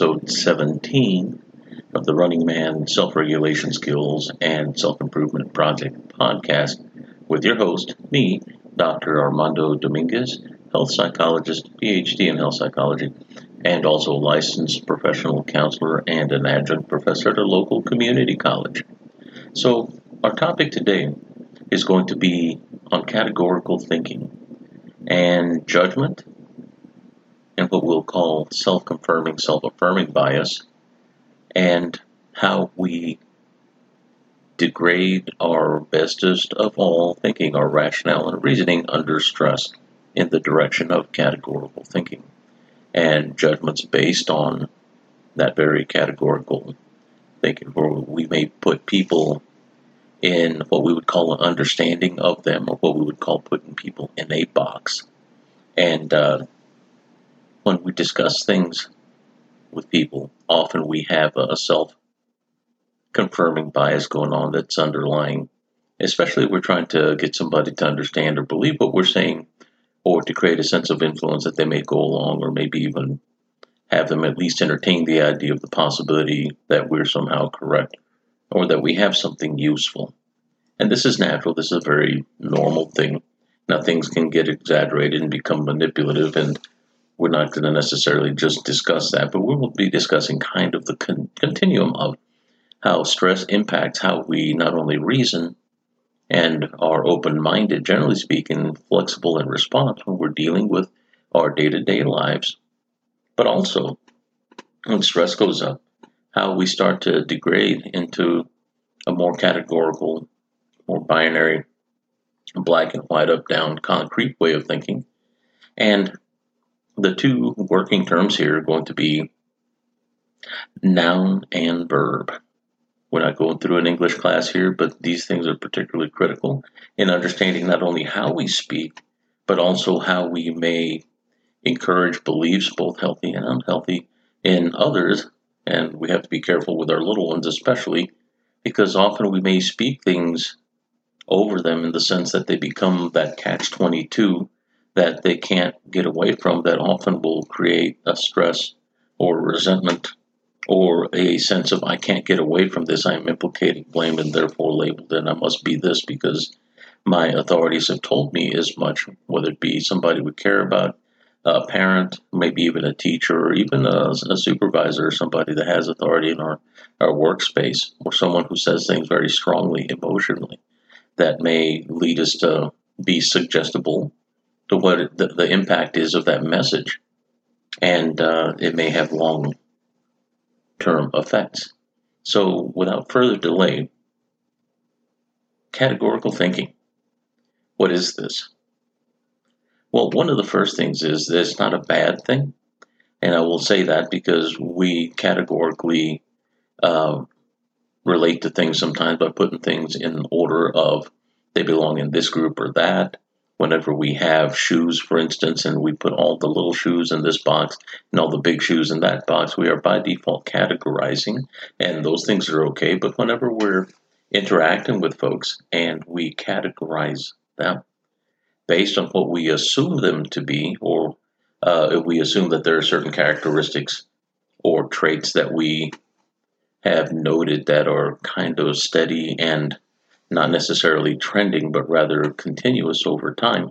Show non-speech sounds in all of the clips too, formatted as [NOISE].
episode 17 of the Running Man Self Regulation Skills and Self Improvement Project podcast with your host, me, Dr. Armando Dominguez, health psychologist, PhD in health psychology, and also licensed professional counselor and an adjunct professor at a local community college. So, our topic today is going to be on categorical thinking and judgment and what we'll call self confirming, self affirming bias, and how we degrade our bestest of all thinking, our rationale and reasoning under stress in the direction of categorical thinking and judgments based on that very categorical thinking, where we may put people in what we would call an understanding of them, or what we would call putting people in a box. And uh, when we discuss things with people, often we have a self confirming bias going on that's underlying, especially if we're trying to get somebody to understand or believe what we're saying or to create a sense of influence that they may go along or maybe even have them at least entertain the idea of the possibility that we're somehow correct or that we have something useful. And this is natural, this is a very normal thing. Now, things can get exaggerated and become manipulative, and we're not going to necessarily just discuss that, but we will be discussing kind of the con- continuum of how stress impacts how we not only reason and are open minded, generally speaking, flexible in response when we're dealing with our day to day lives, but also when stress goes up, how we start to degrade into a more categorical, more binary, black and white, up down, concrete way of thinking. And the two working terms here are going to be noun and verb. We're not going through an English class here, but these things are particularly critical in understanding not only how we speak, but also how we may encourage beliefs, both healthy and unhealthy, in others. And we have to be careful with our little ones, especially because often we may speak things over them in the sense that they become that catch 22 that they can't get away from, that often will create a stress or resentment or a sense of I can't get away from this. I'm implicated, blamed, and therefore labeled, and I must be this because my authorities have told me as much, whether it be somebody we care about, a parent, maybe even a teacher, or even a, a supervisor, or somebody that has authority in our, our workspace, or someone who says things very strongly emotionally that may lead us to be suggestible to what it, the, the, impact is of that message. And uh, it may have long term effects. So, without further delay, categorical thinking. What is this? Well, one of the first things is that it's not a bad thing. And I will say that because we categorically uh, relate to things sometimes by putting things in order of they belong in this group or that whenever we have shoes, for instance, and we put all the little shoes in this box and all the big shoes in that box, we are by default categorizing, and those things are okay. But whenever we're interacting with folks and we categorize them based on what we assume them to be, or uh, we assume that there are certain characteristics or traits that we have noted that are kind of steady and not necessarily trending, but rather continuous over time,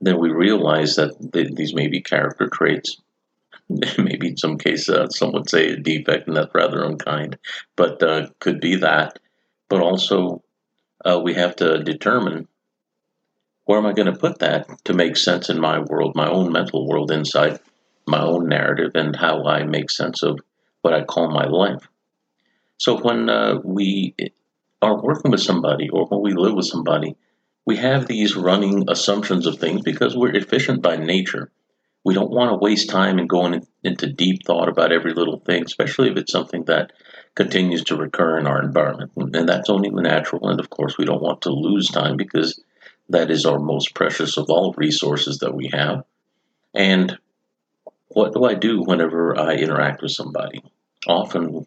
then we realize that th- these may be character traits. [LAUGHS] Maybe in some cases, uh, some would say a defect, and that's rather unkind, but uh, could be that. But also, uh, we have to determine where am I going to put that to make sense in my world, my own mental world inside my own narrative, and how I make sense of what I call my life. So when uh, we are working with somebody or when we live with somebody, we have these running assumptions of things because we're efficient by nature. We don't want to waste time in going into deep thought about every little thing, especially if it's something that continues to recur in our environment. And that's only the natural. And of course, we don't want to lose time because that is our most precious of all resources that we have. And what do I do whenever I interact with somebody? Often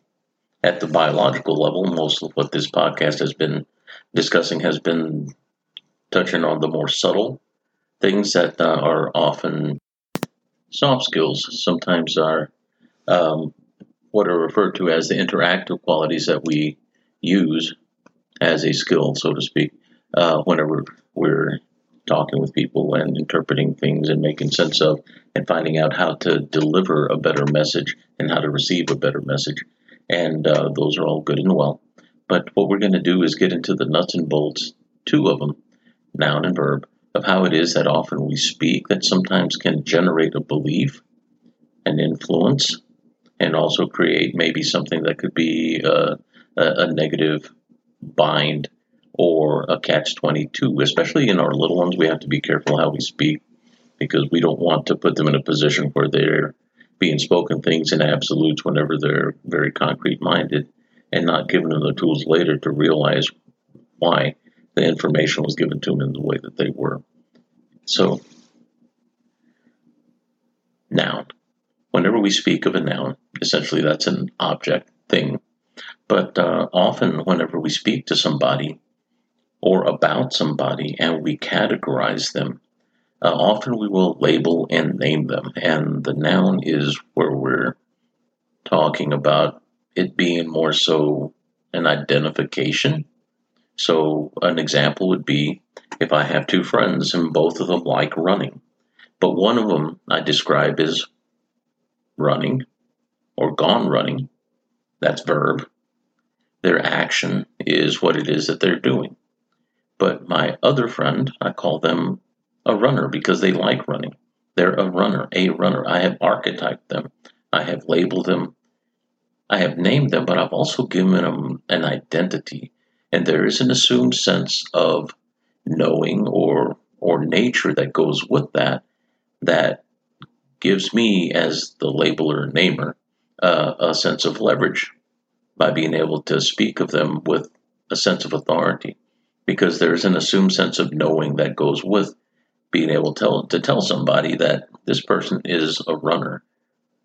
at the biological level, most of what this podcast has been discussing has been touching on the more subtle things that uh, are often soft skills. Sometimes are um, what are referred to as the interactive qualities that we use as a skill, so to speak, uh, whenever we're talking with people and interpreting things and making sense of and finding out how to deliver a better message and how to receive a better message. And uh, those are all good and well. But what we're going to do is get into the nuts and bolts, two of them, noun and verb, of how it is that often we speak that sometimes can generate a belief, an influence, and also create maybe something that could be uh, a, a negative bind or a catch 22 especially in our little ones we have to be careful how we speak because we don't want to put them in a position where they're being spoken things in absolutes whenever they're very concrete minded and not giving them the tools later to realize why the information was given to them in the way that they were. So noun. Whenever we speak of a noun essentially that's an object thing. But uh, often, whenever we speak to somebody or about somebody and we categorize them, uh, often we will label and name them. And the noun is where we're talking about it being more so an identification. So, an example would be if I have two friends and both of them like running, but one of them I describe as running or gone running, that's verb, their action is what it is that they're doing. But my other friend, I call them a runner because they like running. They're a runner, a runner. I have archetyped them, I have labeled them, I have named them, but I've also given them an identity. And there is an assumed sense of knowing or or nature that goes with that that gives me as the labeler namer uh, a sense of leverage by being able to speak of them with a sense of authority because there's an assumed sense of knowing that goes with being able to tell, to tell somebody that this person is a runner.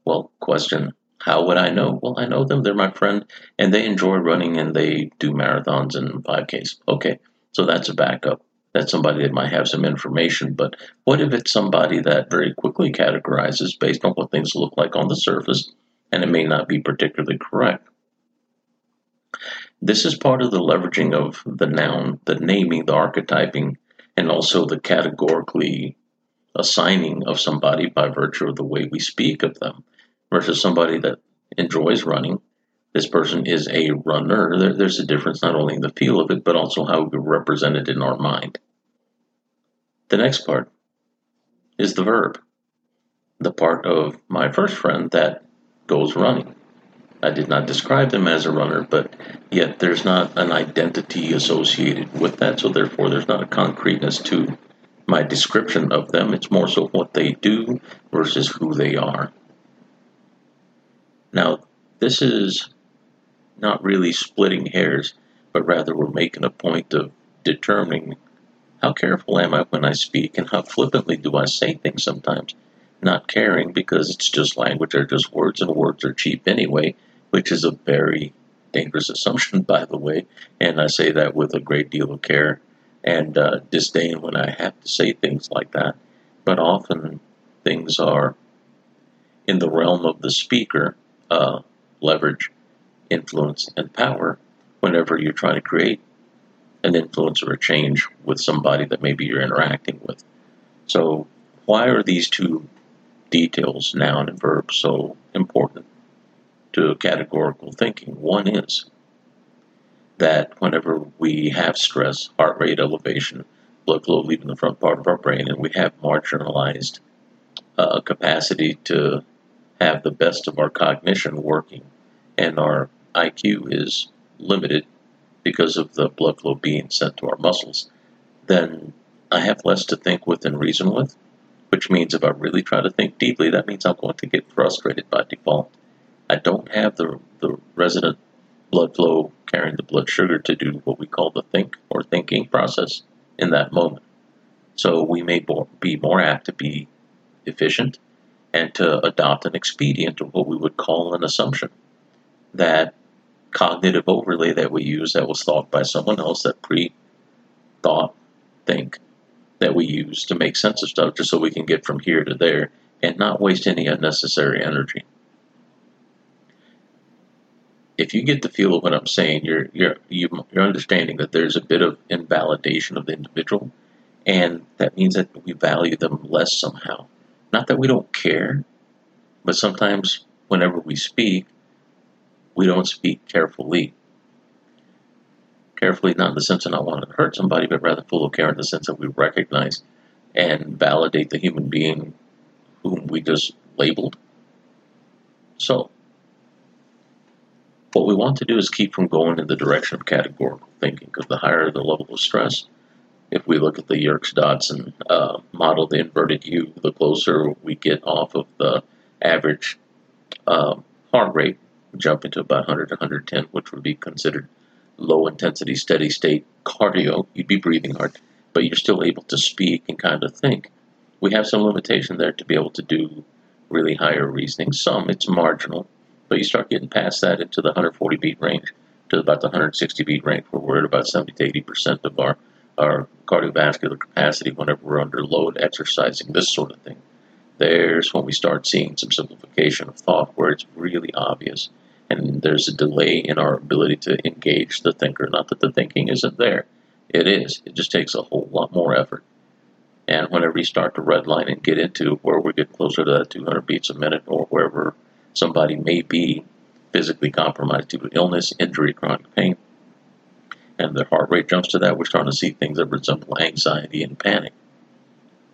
Well, question how would I know? Well, I know them. They're my friend, and they enjoy running and they do marathons and 5Ks. Okay, so that's a backup. That's somebody that might have some information. But what if it's somebody that very quickly categorizes based on what things look like on the surface, and it may not be particularly correct? This is part of the leveraging of the noun, the naming, the archetyping, and also the categorically assigning of somebody by virtue of the way we speak of them versus somebody that enjoys running. This person is a runner. There, there's a difference not only in the feel of it, but also how we represent it in our mind. The next part is the verb, the part of my first friend that goes running. I did not describe them as a runner, but yet there's not an identity associated with that, so therefore there's not a concreteness to my description of them. It's more so what they do versus who they are. Now, this is not really splitting hairs, but rather we're making a point of determining how careful am I when I speak and how flippantly do I say things sometimes. Not caring because it's just language or just words, and words are cheap anyway which is a very dangerous assumption, by the way. And I say that with a great deal of care and uh, disdain when I have to say things like that. But often things are in the realm of the speaker, uh, leverage, influence, and power whenever you're trying to create an influence or a change with somebody that maybe you're interacting with. So, why are these two details, noun and verb, so important? To categorical thinking. One is that whenever we have stress, heart rate elevation, blood flow leaving the front part of our brain, and we have marginalized uh, capacity to have the best of our cognition working, and our IQ is limited because of the blood flow being sent to our muscles, then I have less to think with and reason with, which means if I really try to think deeply, that means I'm going to get frustrated by default. I don't have the, the resident blood flow carrying the blood sugar to do what we call the think or thinking process in that moment. So we may be more apt to be efficient and to adopt an expedient or what we would call an assumption. That cognitive overlay that we use that was thought by someone else, that pre thought think that we use to make sense of stuff just so we can get from here to there and not waste any unnecessary energy. If you get the feel of what I'm saying, you're you're you're understanding that there's a bit of invalidation of the individual, and that means that we value them less somehow. Not that we don't care, but sometimes whenever we speak, we don't speak carefully. Carefully, not in the sense of not wanting to hurt somebody, but rather full of care in the sense that we recognize and validate the human being whom we just labeled. So, what we want to do is keep from going in the direction of categorical thinking, because the higher the level of stress, if we look at the Yerkes Dodson uh, model, the inverted U, the closer we get off of the average uh, heart rate, jumping to about 100 to 110, which would be considered low intensity, steady state cardio. You'd be breathing hard, but you're still able to speak and kind of think. We have some limitation there to be able to do really higher reasoning. Some, it's marginal, but you start getting past that into the 140 beat range to about the 160 beat range, where we're at about 70 to 80 percent of our our cardiovascular capacity whenever we're under load exercising, this sort of thing. There's when we start seeing some simplification of thought where it's really obvious and there's a delay in our ability to engage the thinker. Not that the thinking isn't there, it is. It just takes a whole lot more effort. And whenever you start to redline and get into where we get closer to that 200 beats a minute or wherever somebody may be physically compromised due to illness, injury, chronic pain, and their heart rate jumps to that, we're starting to see things that resemble anxiety and panic.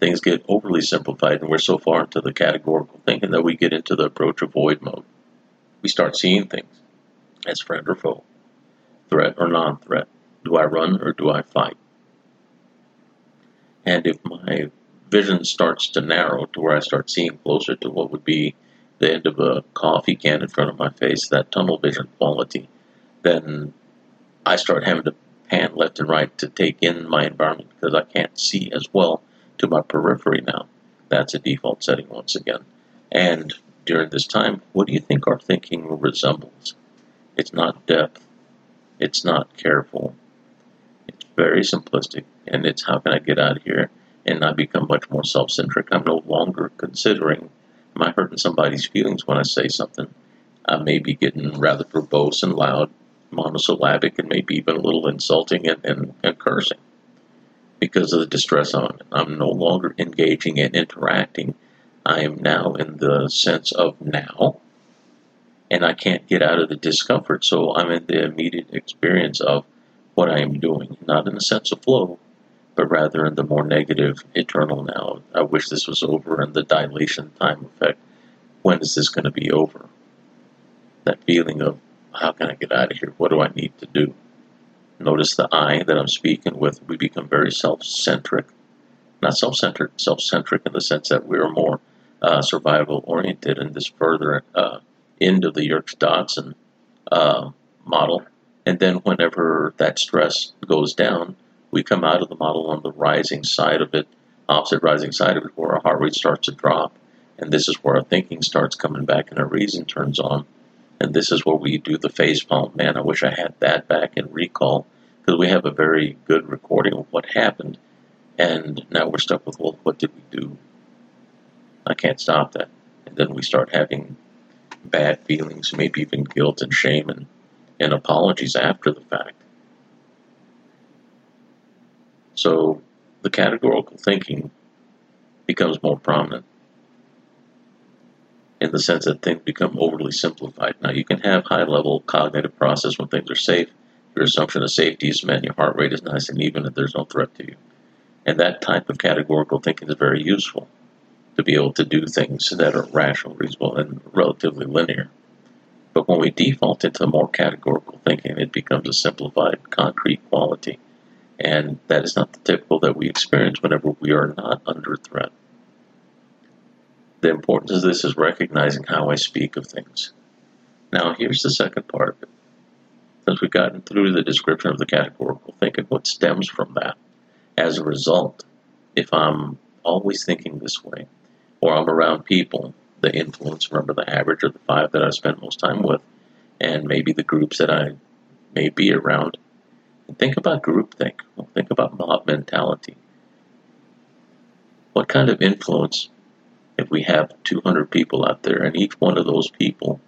Things get overly simplified, and we're so far into the categorical thinking that we get into the approach avoid mode. We start seeing things as friend or foe, threat or non threat. Do I run or do I fight? And if my vision starts to narrow to where I start seeing closer to what would be the end of a coffee can in front of my face, that tunnel vision quality, then I start having to pan left and right to take in my environment because I can't see as well to my periphery now. That's a default setting once again. And during this time, what do you think our thinking resembles? It's not depth. It's not careful. It's very simplistic. And it's how can I get out of here and not become much more self centric? I'm no longer considering am I hurting somebody's feelings when I say something? I may be getting rather verbose and loud monosyllabic and maybe even a little insulting and, and, and cursing because of the distress on it. I'm no longer engaging and interacting. I am now in the sense of now, and I can't get out of the discomfort. So I'm in the immediate experience of what I am doing, not in the sense of flow, but rather in the more negative eternal now. I wish this was over and the dilation time effect. When is this going to be over? That feeling of how can I get out of here? What do I need to do? Notice the I that I'm speaking with. We become very self centric. Not self centered, self centric in the sense that we're more uh, survival oriented in this further uh, end of the Yerkes Dodson uh, model. And then whenever that stress goes down, we come out of the model on the rising side of it, opposite rising side of it, where our heart rate starts to drop. And this is where our thinking starts coming back and our reason turns on. And this is where we do the face palm. Man, I wish I had that back in recall because we have a very good recording of what happened. And now we're stuck with, well, what did we do? I can't stop that. And then we start having bad feelings, maybe even guilt and shame and, and apologies after the fact. So the categorical thinking becomes more prominent in the sense that things become overly simplified. Now, you can have high level cognitive process when things are safe. Your assumption of safety is met, your heart rate is nice and even, and there's no threat to you. And that type of categorical thinking is very useful to be able to do things that are rational, reasonable, and relatively linear. But when we default into more categorical thinking, it becomes a simplified, concrete quality. And that is not the typical that we experience whenever we are not under threat. The importance of this is recognizing how I speak of things. Now, here's the second part of it. Since we've gotten through the description of the categorical thinking, what stems from that? As a result, if I'm always thinking this way, or I'm around people, the influence, remember the average of the five that I spend most time with, and maybe the groups that I may be around, think about groupthink. Think about mob mentality. What kind of influence if we have 200 people out there and each one of those people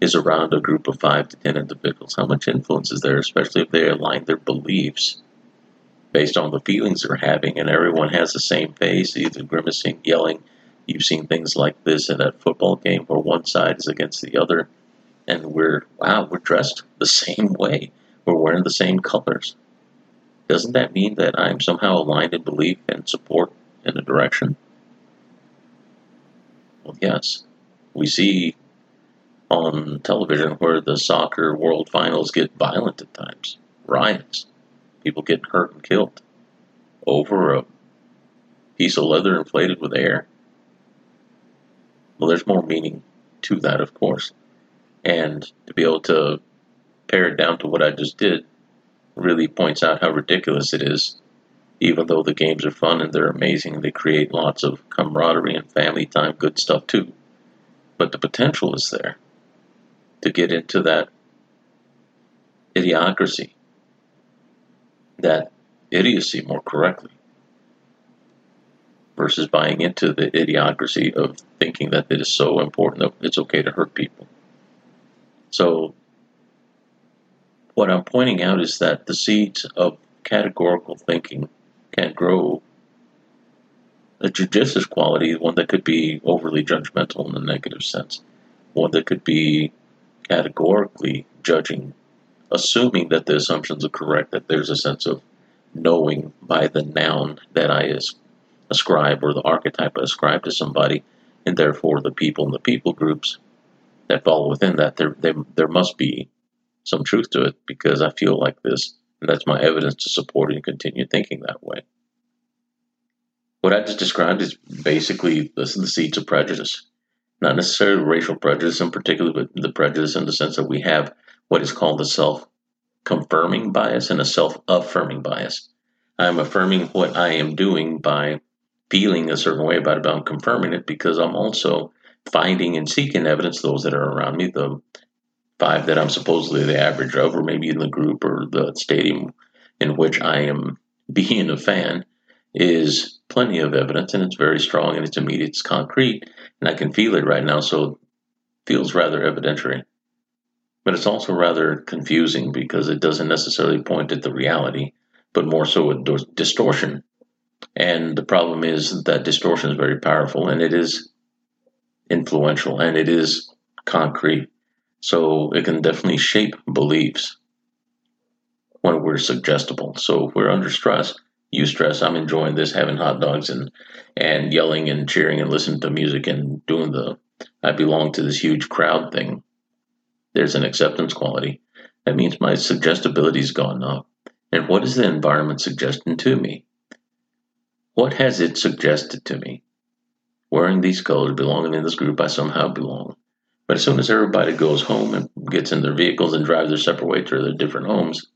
is around a group of five to ten individuals. How much influence is there, especially if they align their beliefs based on the feelings they're having and everyone has the same face, either grimacing, yelling. You've seen things like this in a football game where one side is against the other and we're, wow, we're dressed the [LAUGHS] same way. We're wearing the same colors. Doesn't that mean that I'm somehow aligned in belief and support in a direction? Well, yes. We see on television where the soccer world finals get violent at times, riots, people getting hurt and killed over a piece of leather inflated with air. Well, there's more meaning to that, of course. And to be able to pare it down to what I just did really points out how ridiculous it is. Even though the games are fun and they're amazing, they create lots of camaraderie and family time, good stuff too. But the potential is there to get into that idiocracy, that idiocy more correctly, versus buying into the idiocracy of thinking that it is so important that it's okay to hurt people. So, what I'm pointing out is that the seeds of categorical thinking can grow a judicious quality, one that could be overly judgmental in a negative sense, one that could be categorically judging, assuming that the assumptions are correct, that there's a sense of knowing by the noun that I ascribe or the archetype I ascribe to somebody, and therefore the people and the people groups that fall within that, there, there, there must be some truth to it because I feel like this, and that's my evidence to support and continue thinking that way. What I just described is basically the, the seeds of prejudice not necessarily racial prejudice in particular, but the prejudice in the sense that we have what is called the self confirming bias and a self affirming bias. I'm affirming what I am doing by feeling a certain way about it, but I'm confirming it because I'm also finding and seeking evidence, those that are around me, the five that I'm supposedly the average of, or maybe in the group or the stadium in which I am [LAUGHS] being a fan, is plenty of evidence and it's very strong and it's immediate, it's concrete, and I can feel it right now, so it feels rather evidentiary. But it's also rather confusing because it doesn't necessarily point at the reality, but more so a distortion. And the problem is that distortion is very powerful and it is influential and it is concrete. So it can definitely shape beliefs when we're suggestible. So if we're under stress, you stress, I'm enjoying this, having hot dogs and and yelling and cheering and listening to music and doing the I belong to this huge crowd thing. There's an acceptance quality. That means my suggestibility's gone up. And what is the environment suggesting to me? What has it suggested to me? Wearing these colors, belonging in this group, I somehow belong. But as soon as everybody goes home and gets in their vehicles and drives their separate way to their different homes,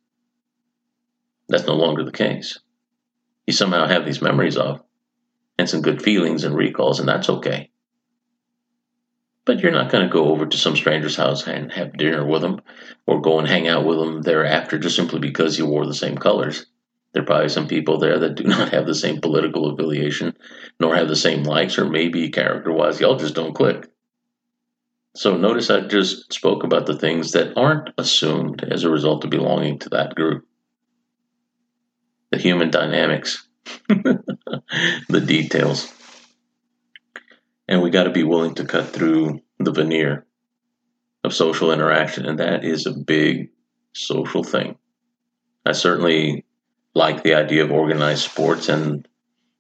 that's no longer the case you somehow have these memories of and some good feelings and recalls, and that's okay. But you're not going to go over to some stranger's house and have dinner with them or go and hang out with them thereafter just simply because you wore the same colors. There are probably some people there that do [LAUGHS] not have the same political affiliation, nor have the same likes, or maybe character wise, y'all just don't click. So notice I just spoke about the things that aren't assumed as a result of belonging to that group the human dynamics, [LAUGHS] the details. And we got to be willing to cut through the veneer of social interaction. And that is a big social thing. I certainly like the idea of organized sports and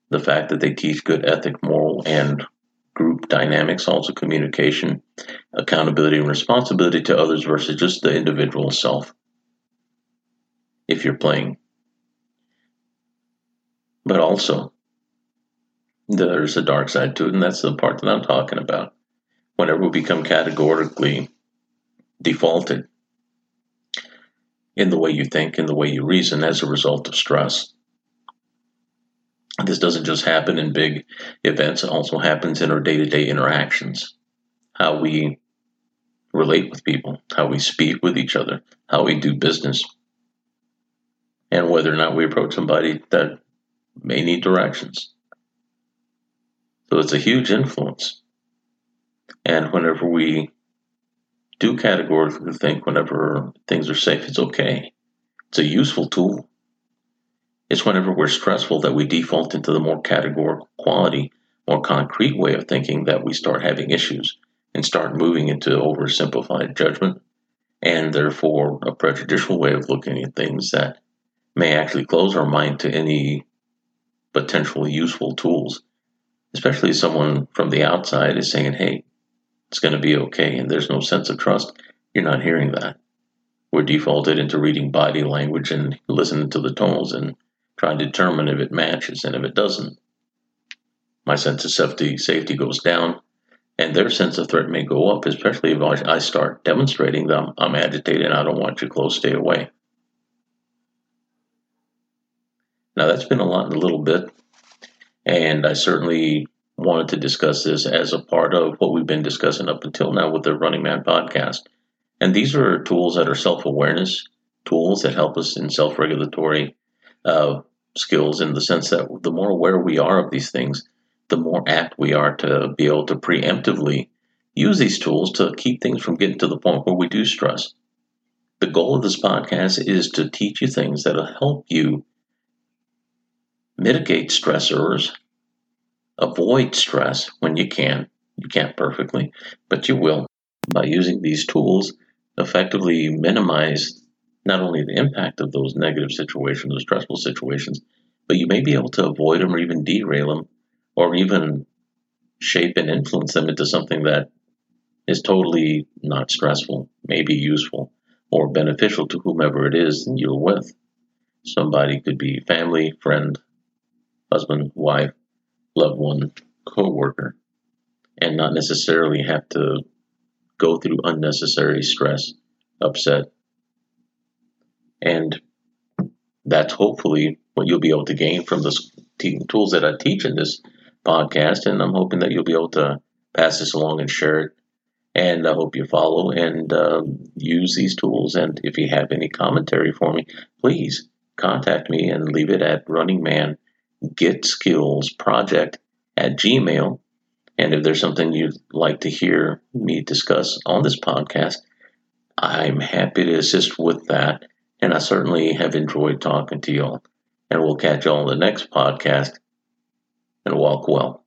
the fact that they teach good ethic, moral, and group dynamics, also communication, accountability, and responsibility to others versus just the individual self. If you're playing but also, there's a dark side to it, and that's the part that I'm talking about. Whenever we become categorically defaulted in the way you think, in the way you reason as a result of stress. This doesn't just happen in big events, it also happens in our day to day interactions. How we relate with people, how we speak with each other, how we do business, and whether or not we approach somebody that may need directions. So it's a huge influence. And whenever we do categorically think whenever things are safe, it's okay. It's a useful tool. It's whenever we're stressful that we default into the more categorical quality, more concrete way of thinking that we start having issues and start moving into oversimplified judgment and therefore a prejudicial way of looking at things that may actually close our mind to any potentially useful tools, especially if someone from the outside is saying, hey, it's going to be okay, and there's no sense of trust. You're not hearing that. We're defaulted into reading body language and listening to the tones and trying to determine if it matches, and if it doesn't, my sense of safety safety goes down, and their sense of threat may go up, especially if I start demonstrating them. I'm agitated and I don't want you close, stay away. Now, that's been a lot in a little bit, and I certainly wanted to discuss this as a part of what we've been discussing up until now with the Running Man podcast. And these are tools that are self awareness tools that help us in self regulatory uh, skills in the sense that the more aware we are of these things, the more apt we are to be able to preemptively use these tools to keep things from getting to the point where we do stress. The goal of this podcast is to teach you things that'll help you mitigate stressors, avoid stress when you can. You can't perfectly, but you will. By using these tools, effectively minimize not only the impact of those negative situations or stressful situations, but you may be able to avoid them or even derail them or even shape and influence them into something that is totally not stressful, maybe useful or beneficial to whomever it is you're with. Somebody could be family, friend, husband, wife, loved one, co-worker, and not necessarily have to go through unnecessary stress, upset. And that's hopefully what you'll be able to gain from the tools that I teach in this podcast. And I'm hoping that you'll be able to pass this along and share it. And I hope you follow and uh, use these tools. And if you have any commentary for me, please contact me and leave it at Running Man Get Skills Project at Gmail. And if there's something you'd like to hear me discuss on this podcast, I'm happy to assist with that. And I certainly have enjoyed talking to y'all. And we'll catch y'all on the next podcast and walk well.